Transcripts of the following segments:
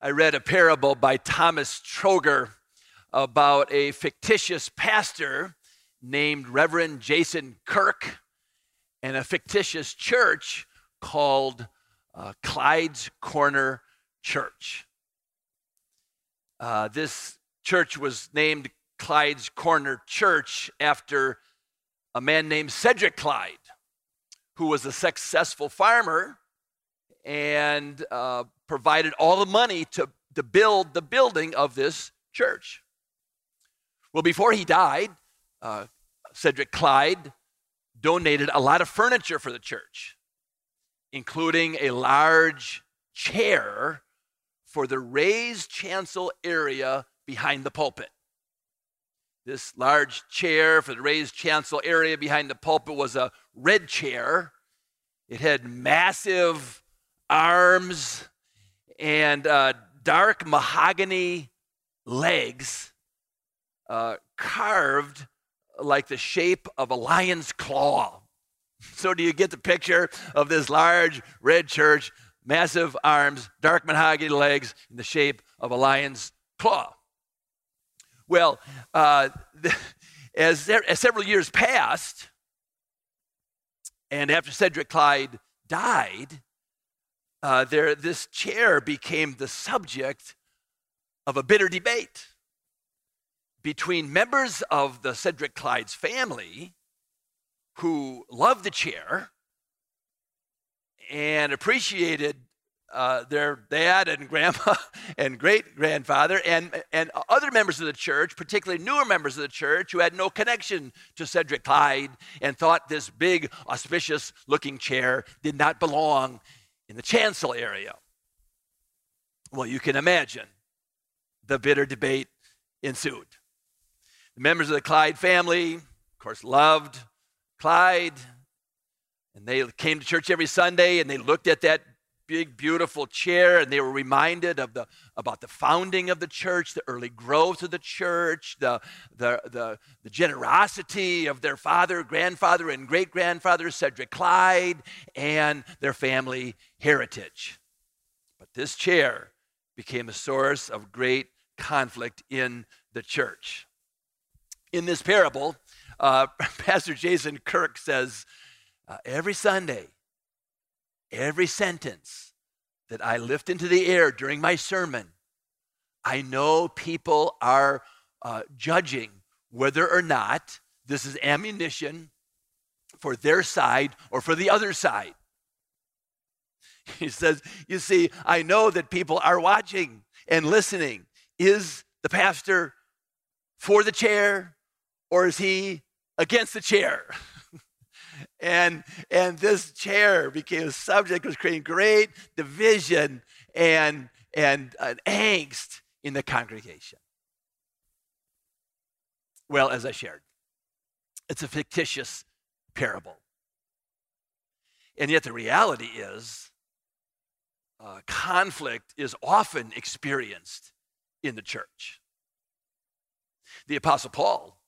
I read a parable by Thomas Troeger about a fictitious pastor named Reverend Jason Kirk and a fictitious church called uh, Clyde's Corner Church. Uh, this church was named Clyde's Corner Church after a man named Cedric Clyde, who was a successful farmer and uh, provided all the money to, to build the building of this church. Well, before he died, uh, Cedric Clyde donated a lot of furniture for the church, including a large chair for the raised chancel area behind the pulpit. This large chair for the raised chancel area behind the pulpit was a red chair. It had massive arms and uh, dark mahogany legs uh, carved like the shape of a lion's claw. So, do you get the picture of this large red church, massive arms, dark mahogany legs in the shape of a lion's claw? Well, uh, as, as several years passed, and after Cedric Clyde died, uh, there, this chair became the subject of a bitter debate between members of the Cedric Clyde's family who loved the chair and appreciated uh, their dad and grandma and great grandfather and, and other members of the church, particularly newer members of the church who had no connection to Cedric Clyde and thought this big, auspicious looking chair did not belong in the chancel area. Well, you can imagine the bitter debate ensued. The members of the Clyde family, of course, loved Clyde, and they came to church every Sunday and they looked at that big, beautiful chair, and they were reminded of the about the founding of the church, the early growth of the church, the the the, the generosity of their father, grandfather, and great grandfather Cedric Clyde, and their family heritage. But this chair became a source of great conflict in the church. In this parable, uh, Pastor Jason Kirk says, uh, every Sunday, every sentence that I lift into the air during my sermon, I know people are uh, judging whether or not this is ammunition for their side or for the other side. He says, You see, I know that people are watching and listening. Is the pastor for the chair or is he against the chair? and and this chair became a subject was creating great division and and uh, angst in the congregation. Well as i shared it's a fictitious parable. And yet the reality is uh, conflict is often experienced in the church. The apostle paul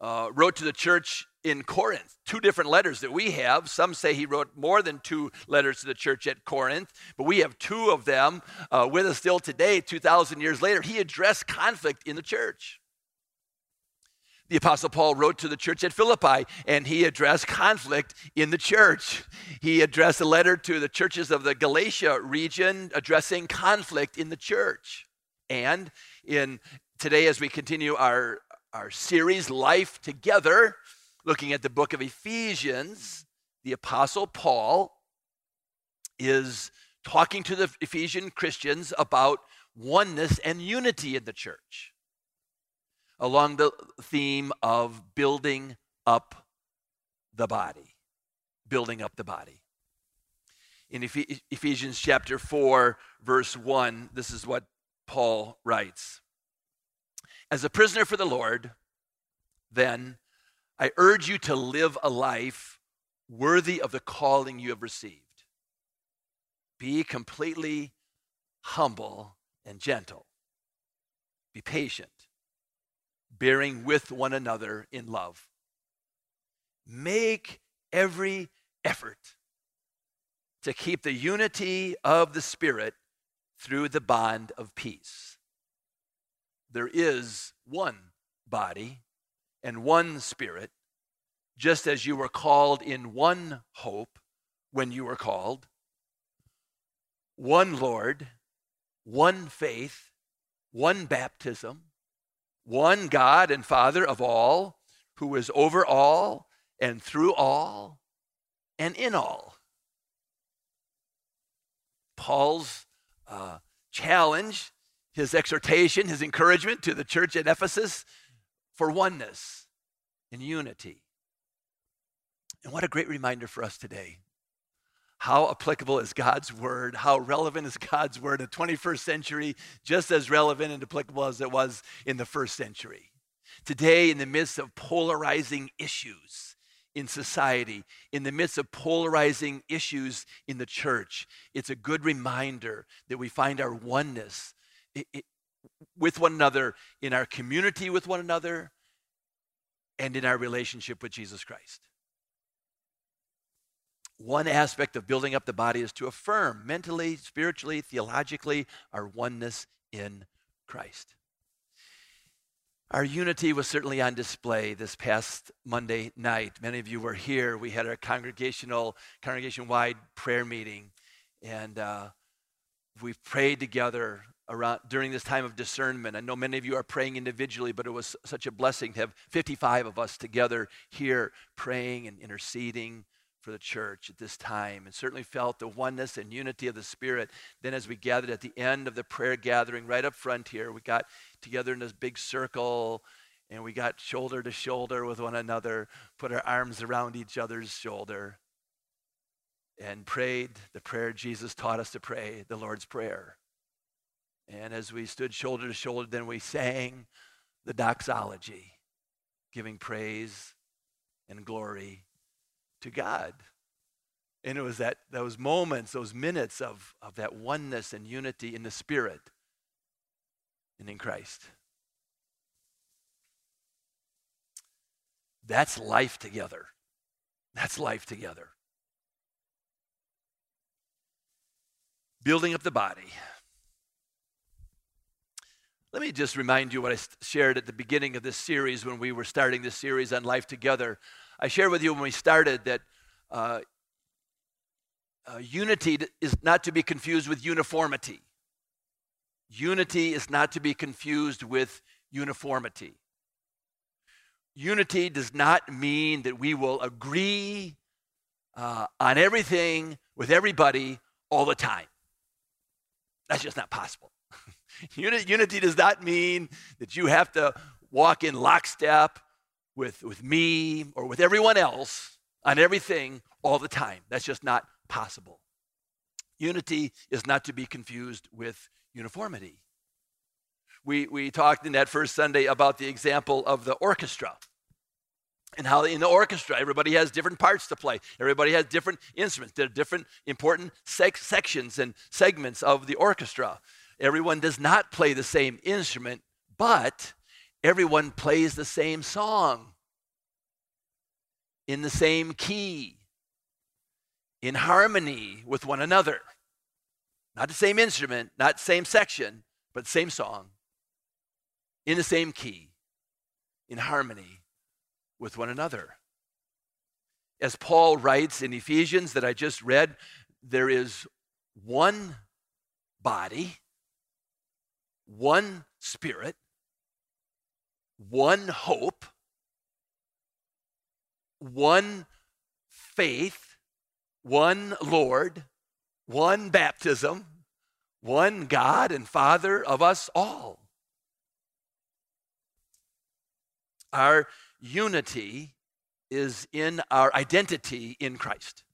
uh, wrote to the church in Corinth. Two different letters that we have. Some say he wrote more than two letters to the church at Corinth, but we have two of them uh, with us still today, 2,000 years later. He addressed conflict in the church. The Apostle Paul wrote to the church at Philippi and he addressed conflict in the church. He addressed a letter to the churches of the Galatia region addressing conflict in the church. And in today, as we continue our, our series, Life Together, looking at the book of Ephesians, the Apostle Paul is talking to the Ephesian Christians about oneness and unity in the church along the theme of building up the body. Building up the body. In Ephesians chapter 4, verse 1, this is what Paul writes As a prisoner for the Lord, then, I urge you to live a life worthy of the calling you have received. Be completely humble and gentle. Be patient, bearing with one another in love. Make every effort to keep the unity of the Spirit through the bond of peace. There is one body and one spirit, just as you were called in one hope when you were called, one Lord, one faith, one baptism, one God and Father of all, who is over all and through all and in all. Paul's uh, challenge, his exhortation, his encouragement to the church at Ephesus for oneness and unity. And what a great reminder for us today. How applicable is God's word? How relevant is God's word in the 21st century, just as relevant and applicable as it was in the first century? Today, in the midst of polarizing issues in society, in the midst of polarizing issues in the church, it's a good reminder that we find our oneness with one another, in our community with one another, and in our relationship with Jesus Christ. One aspect of building up the body is to affirm mentally, spiritually, theologically our oneness in Christ. Our unity was certainly on display this past Monday night. Many of you were here. We had our congregational, congregation-wide prayer meeting, and uh, we prayed together around during this time of discernment. I know many of you are praying individually, but it was such a blessing to have 55 of us together here praying and interceding for the church at this time and certainly felt the oneness and unity of the Spirit. Then, as we gathered at the end of the prayer gathering, right up front here, we got together in this big circle and we got shoulder to shoulder with one another, put our arms around each other's shoulder, and prayed the prayer Jesus taught us to pray, the Lord's Prayer. And as we stood shoulder to shoulder, then we sang the doxology, giving praise and glory to God. And it was that those moments, those minutes of, of that oneness and unity in the Spirit and in Christ. That's life together. That's life together. Building up the body. Let me just remind you what I shared at the beginning of this series when we were starting this series on life together. I shared with you when we started that uh, uh, unity is not to be confused with uniformity. Unity is not to be confused with uniformity. Unity does not mean that we will agree uh, on everything with everybody all the time. That's just not possible. Unity does not mean that you have to walk in lockstep with, with me or with everyone else on everything all the time. That's just not possible. Unity is not to be confused with uniformity. We, we talked in that first Sunday about the example of the orchestra and how in the orchestra everybody has different parts to play everybody has different instruments there are different important sec- sections and segments of the orchestra everyone does not play the same instrument but everyone plays the same song in the same key, in harmony with one another. Not the same instrument, not same section, but same song, in the same key, in harmony with one another. As Paul writes in Ephesians that I just read, there is one body, one spirit, one hope, one faith, one Lord, one baptism, one God and Father of us all. Our unity is in our identity in Christ.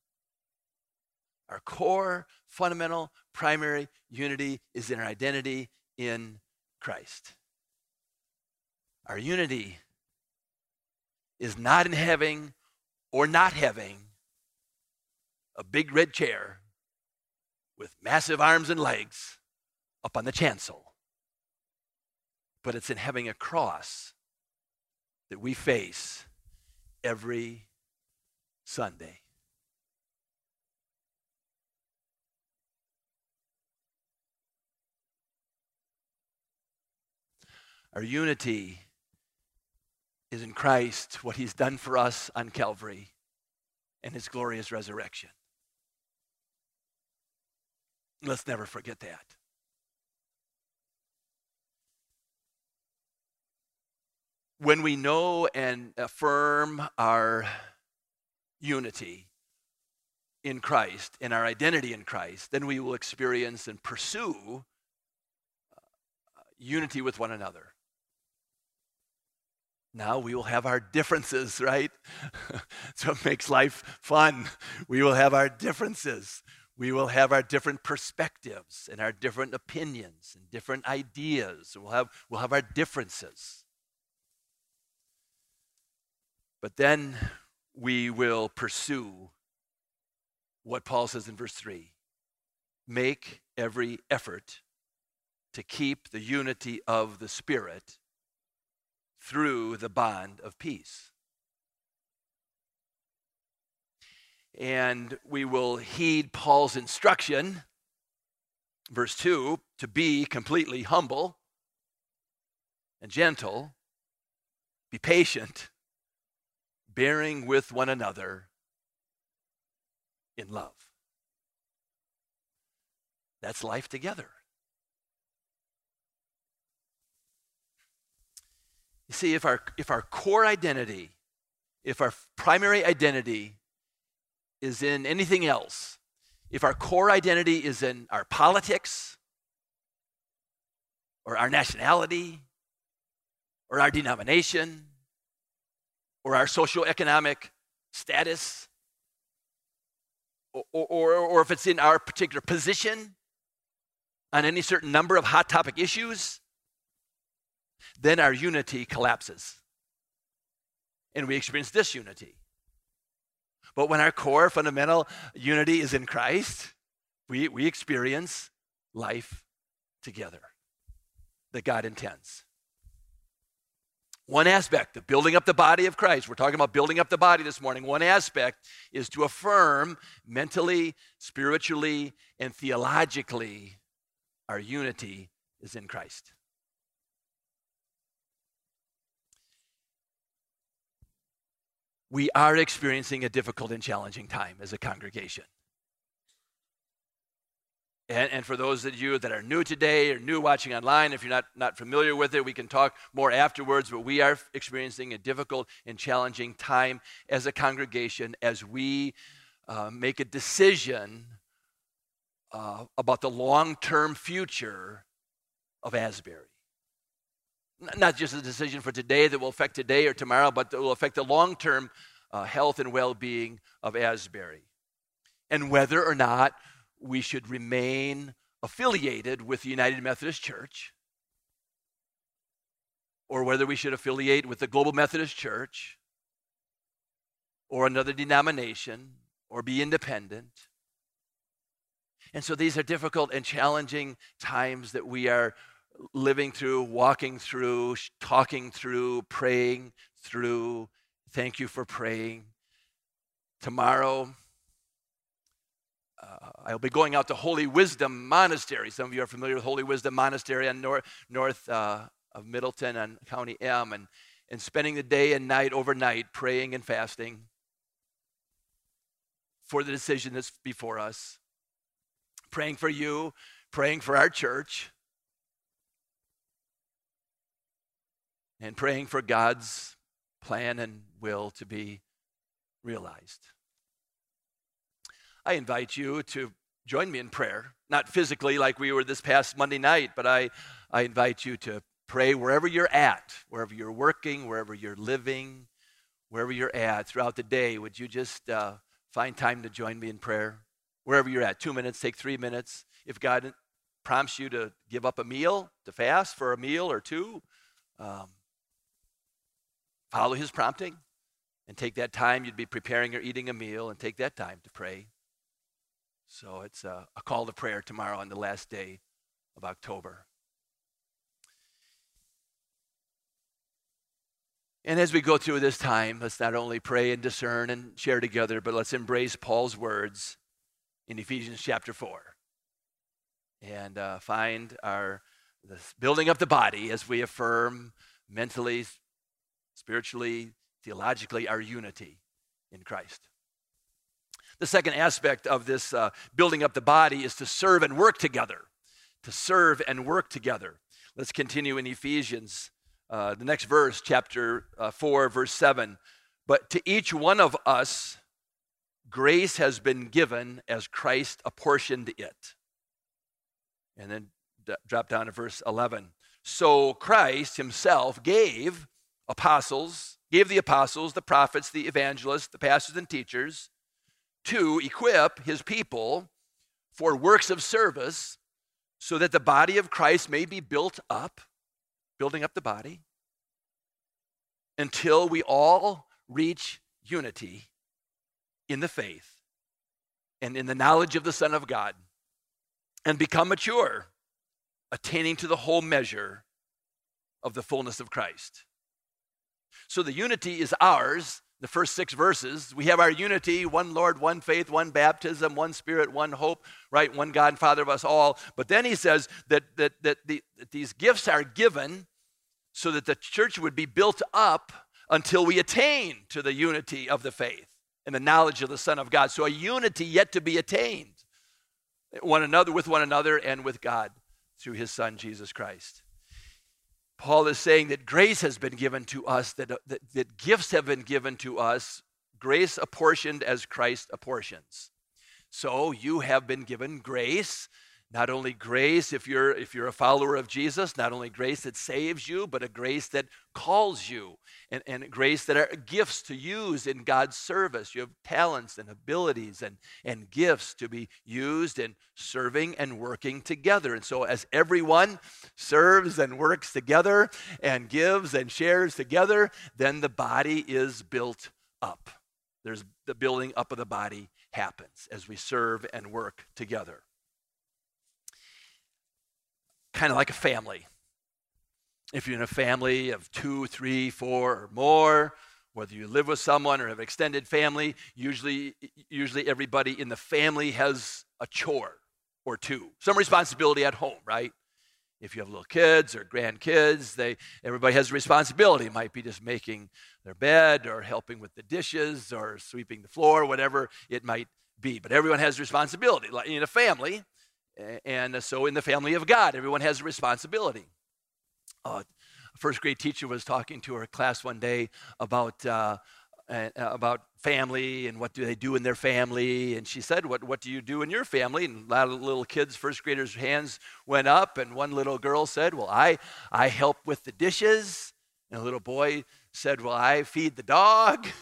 Our core, fundamental, primary unity is in our identity in Christ. Our unity is not in having or not having a big red chair with massive arms and legs up on the chancel, but it's in having a cross that we face every Sunday. Our unity is in Christ, what he's done for us on Calvary, and his glorious resurrection. Let's never forget that. When we know and affirm our unity in Christ, in our identity in Christ, then we will experience and pursue uh, unity with one another. Now we will have our differences, right? so it makes life fun. We will have our differences. We will have our different perspectives and our different opinions and different ideas. We'll have, we'll have our differences. But then we will pursue what Paul says in verse 3 make every effort to keep the unity of the Spirit through the bond of peace. And we will heed Paul's instruction, verse 2, to be completely humble and gentle, be patient, bearing with one another in love. That's life together. You see, if our, if our core identity, if our primary identity is in anything else, if our core identity is in our politics, or our nationality, or our denomination, or our socioeconomic status, or, or, or if it's in our particular position on any certain number of hot topic issues, then our unity collapses. And we experience disunity. But when our core fundamental unity is in Christ, we, we experience life together that God intends. One aspect of building up the body of Christ, we're talking about building up the body this morning. One aspect is to affirm mentally, spiritually, and theologically our unity is in Christ. We are experiencing a difficult and challenging time as a congregation. And, and, for those of you that are new today or new watching online, if you're not, not familiar with it, we can talk more afterwards. But we are experiencing a difficult and challenging time as a congregation as we uh, make a decision uh, about the long term future of Asbury. Not just a decision for today that will affect today or tomorrow, but that will affect the long term uh, health and well being of Asbury. And whether or not we should remain affiliated with the United Methodist Church, or whether we should affiliate with the Global Methodist Church, or another denomination, or be independent. And so these are difficult and challenging times that we are living through, walking through, talking through, praying through. Thank you for praying. Tomorrow, uh, I'll be going out to Holy Wisdom Monastery. Some of you are familiar with Holy Wisdom Monastery on north, north uh, of Middleton on County M, and, and spending the day and night overnight praying and fasting for the decision that's before us. Praying for you, praying for our church, and praying for God's plan and will to be realized. I invite you to join me in prayer, not physically like we were this past Monday night, but I, I invite you to pray wherever you're at, wherever you're working, wherever you're living, wherever you're at throughout the day. Would you just uh, find time to join me in prayer? Wherever you're at, two minutes, take three minutes. If God prompts you to give up a meal, to fast for a meal or two, um, follow his prompting and take that time. You'd be preparing or eating a meal and take that time to pray. So it's a, a call to prayer tomorrow on the last day of October. And as we go through this time, let's not only pray and discern and share together, but let's embrace Paul's words in Ephesians chapter 4 and uh, find our building up the body as we affirm mentally, spiritually, theologically our unity in Christ. The second aspect of this uh, building up the body is to serve and work together. To serve and work together. Let's continue in Ephesians, uh, the next verse, chapter uh, 4, verse 7. But to each one of us, grace has been given as Christ apportioned it. And then d- drop down to verse 11. So Christ himself gave apostles, gave the apostles, the prophets, the evangelists, the pastors, and teachers to equip his people for works of service so that the body of Christ may be built up, building up the body, until we all reach unity in the faith and in the knowledge of the Son of God and become mature, attaining to the whole measure of the fullness of Christ. So the unity is ours. The first six verses, we have our unity one Lord, one faith, one baptism, one Spirit, one hope, right? One God and Father of us all. But then he says that, that, that, the, that these gifts are given so that the church would be built up until we attain to the unity of the faith and the knowledge of the Son of God. So a unity yet to be attained one another with one another and with God through his son Jesus Christ. Paul is saying that grace has been given to us, that, that, that gifts have been given to us, grace apportioned as Christ apportions. So you have been given grace not only grace if you're if you're a follower of jesus not only grace that saves you but a grace that calls you and, and grace that are gifts to use in god's service. You have talents and abilities and, and gifts to be used in serving and working together. And so as everyone serves and works together and gives and shares together then the body is built up. There's the building up of the body happens as we serve and work together kind of like a family. If you're in a family of two, three, four, or more, whether you live with someone or have extended family, usually, usually everybody in the family has a chore or two, some responsibility at home, right? If you have little kids or grandkids, they everybody has a responsibility. It might be just making their bed or helping with the dishes or sweeping the floor, whatever it might be. But everyone has responsibility. In a family, and so in the family of God, everyone has a responsibility. Uh, a first grade teacher was talking to her class one day about, uh, uh, about family and what do they do in their family. And she said, what, what do you do in your family? And a lot of little kids, first graders' hands went up. And one little girl said, Well, I, I help with the dishes. And a little boy said, Well, I feed the dog.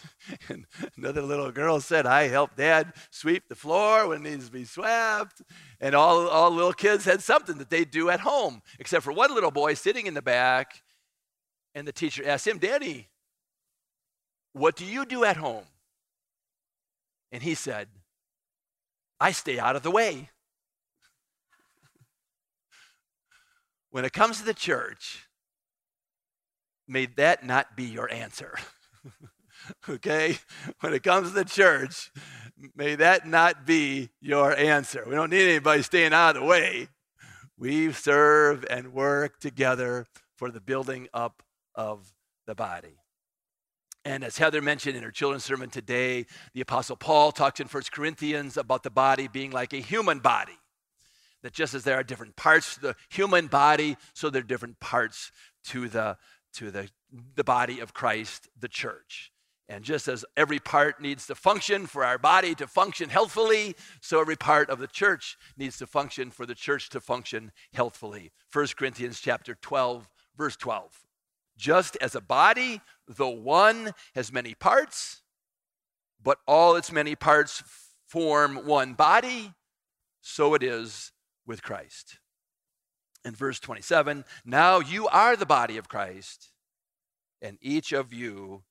And another little girl said, I help dad sweep the floor when it needs to be swept. And all, all little kids had something that they do at home, except for one little boy sitting in the back. And the teacher asked him, Danny, what do you do at home? And he said, I stay out of the way. when it comes to the church, may that not be your answer. okay? When it comes to the church, may that not be your answer. We don't need anybody staying out of the way. We serve and work together for the building up of the body. And as Heather mentioned in her children's sermon today, the Apostle Paul talks in 1 Corinthians about the body being like a human body. That just as there are different parts to the human body, so there are different parts to the to the, the body of Christ, the church. And just as every part needs to function for our body to function healthfully, so every part of the church needs to function for the church to function healthfully. 1 Corinthians chapter 12, verse 12. Just as a body, though one has many parts, but all its many parts form one body, so it is with Christ in verse 27 Now you are the body of Christ, and each of you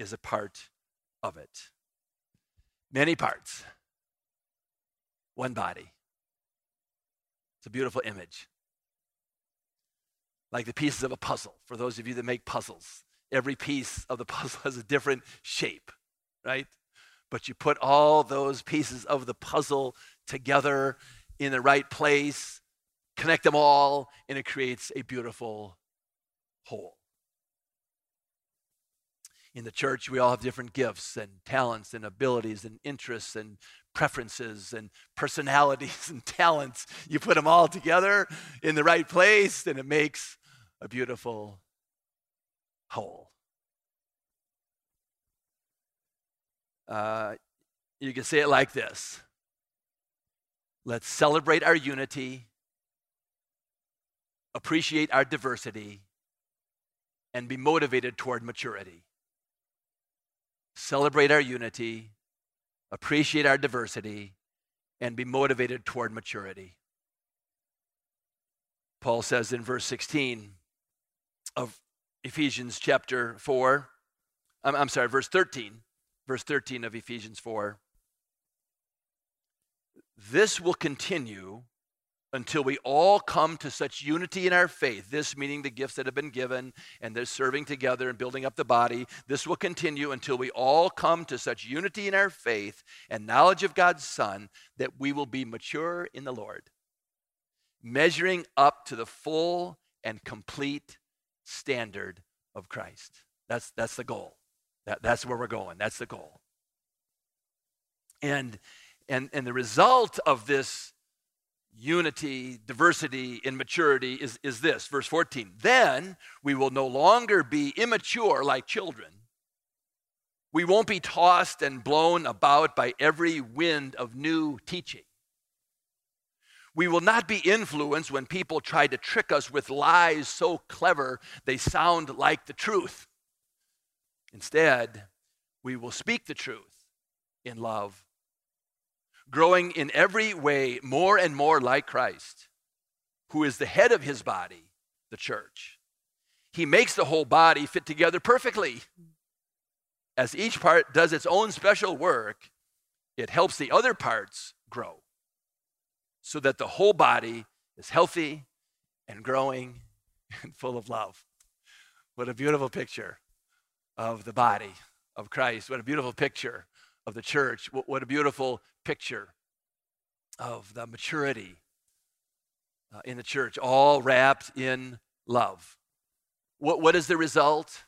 is a part of it. Many parts, one body. It's a beautiful image. Like the pieces of a puzzle, for those of you that make puzzles. Every piece of the puzzle has a different shape, right? But you put all those pieces of the puzzle together in the right place connect them all, and it creates a beautiful whole. In the church, we all have different gifts and talents and abilities and interests and preferences and personalities and talents. You put them all together in the right place, and it makes a beautiful whole. Uh, you can say it like this Let's celebrate our unity, appreciate our diversity, and be motivated toward maturity. Celebrate our unity, appreciate our diversity, and be motivated toward maturity. Paul says in verse 16 of Ephesians chapter 4, I'm, I'm sorry, verse 13, verse 13 of Ephesians 4. This will continue until we all come to such unity in our faith, this meaning the gifts that have been given and they're serving together and building up the body, this will continue until we all come to such unity in our faith and knowledge of God's Son that we will be mature in the Lord, measuring up to the full and complete standard of Christ. That's, that's the goal. That, that's where we're going. That's the goal. And, and, and the result of this unity, diversity, and maturity is, is this verse 14. Then we will no longer be immature like children. We won't be tossed and blown about by every wind of new teaching. We will not be influenced when people try to trick us with lies so clever they sound like the truth. Instead, we will speak the truth in love growing in every way more and more like Christ, who is the head of his body, the church. He makes the whole body fit together perfectly. As each part does its own special work, it helps the other parts grow so that the whole body is healthy and growing and full of love. What a beautiful picture of the body of Christ. What a beautiful picture of the church. What, what a beautiful picture of the maturity uh, in the church, all wrapped in love. What, what is the result?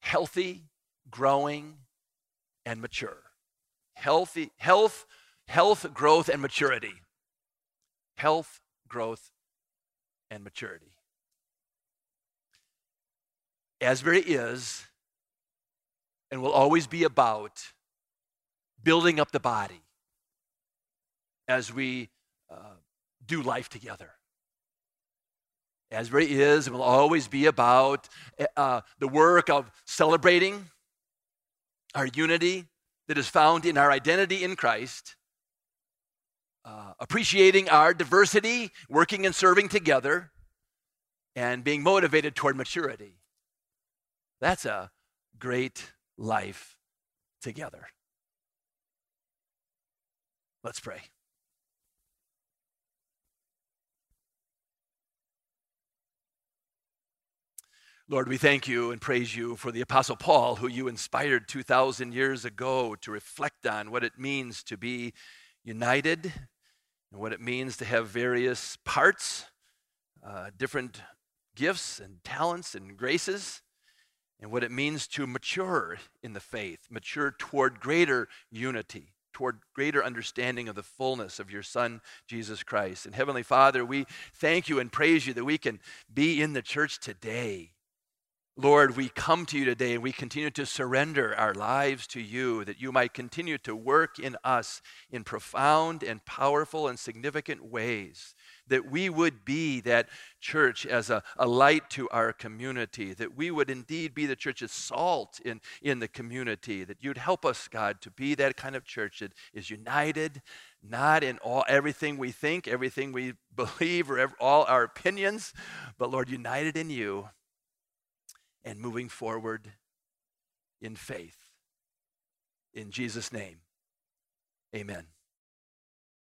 Healthy, growing, and mature. Healthy, health, health, growth, and maturity. Health, growth, and maturity. Asbury is and will always be about building up the body as we uh, do life together. Asbury is and will always be about uh, the work of celebrating our unity that is found in our identity in Christ, uh, appreciating our diversity, working and serving together, and being motivated toward maturity. That's a great life together. Let's pray. Lord, we thank you and praise you for the Apostle Paul, who you inspired 2,000 years ago to reflect on what it means to be united and what it means to have various parts, uh, different gifts and talents and graces, and what it means to mature in the faith, mature toward greater unity toward greater understanding of the fullness of your Son, Jesus Christ. And Heavenly Father, we thank you and praise you that we can be in the church today Lord, we come to you today and we continue to surrender our lives to you that you might continue to work in us in profound and powerful and significant ways. That we would be that church as a, a light to our community, that we would indeed be the church's salt in, in the community, that you'd help us, God, to be that kind of church that is united, not in all everything we think, everything we believe, or all our opinions, but Lord, united in you and moving forward in faith. In Jesus' name, amen.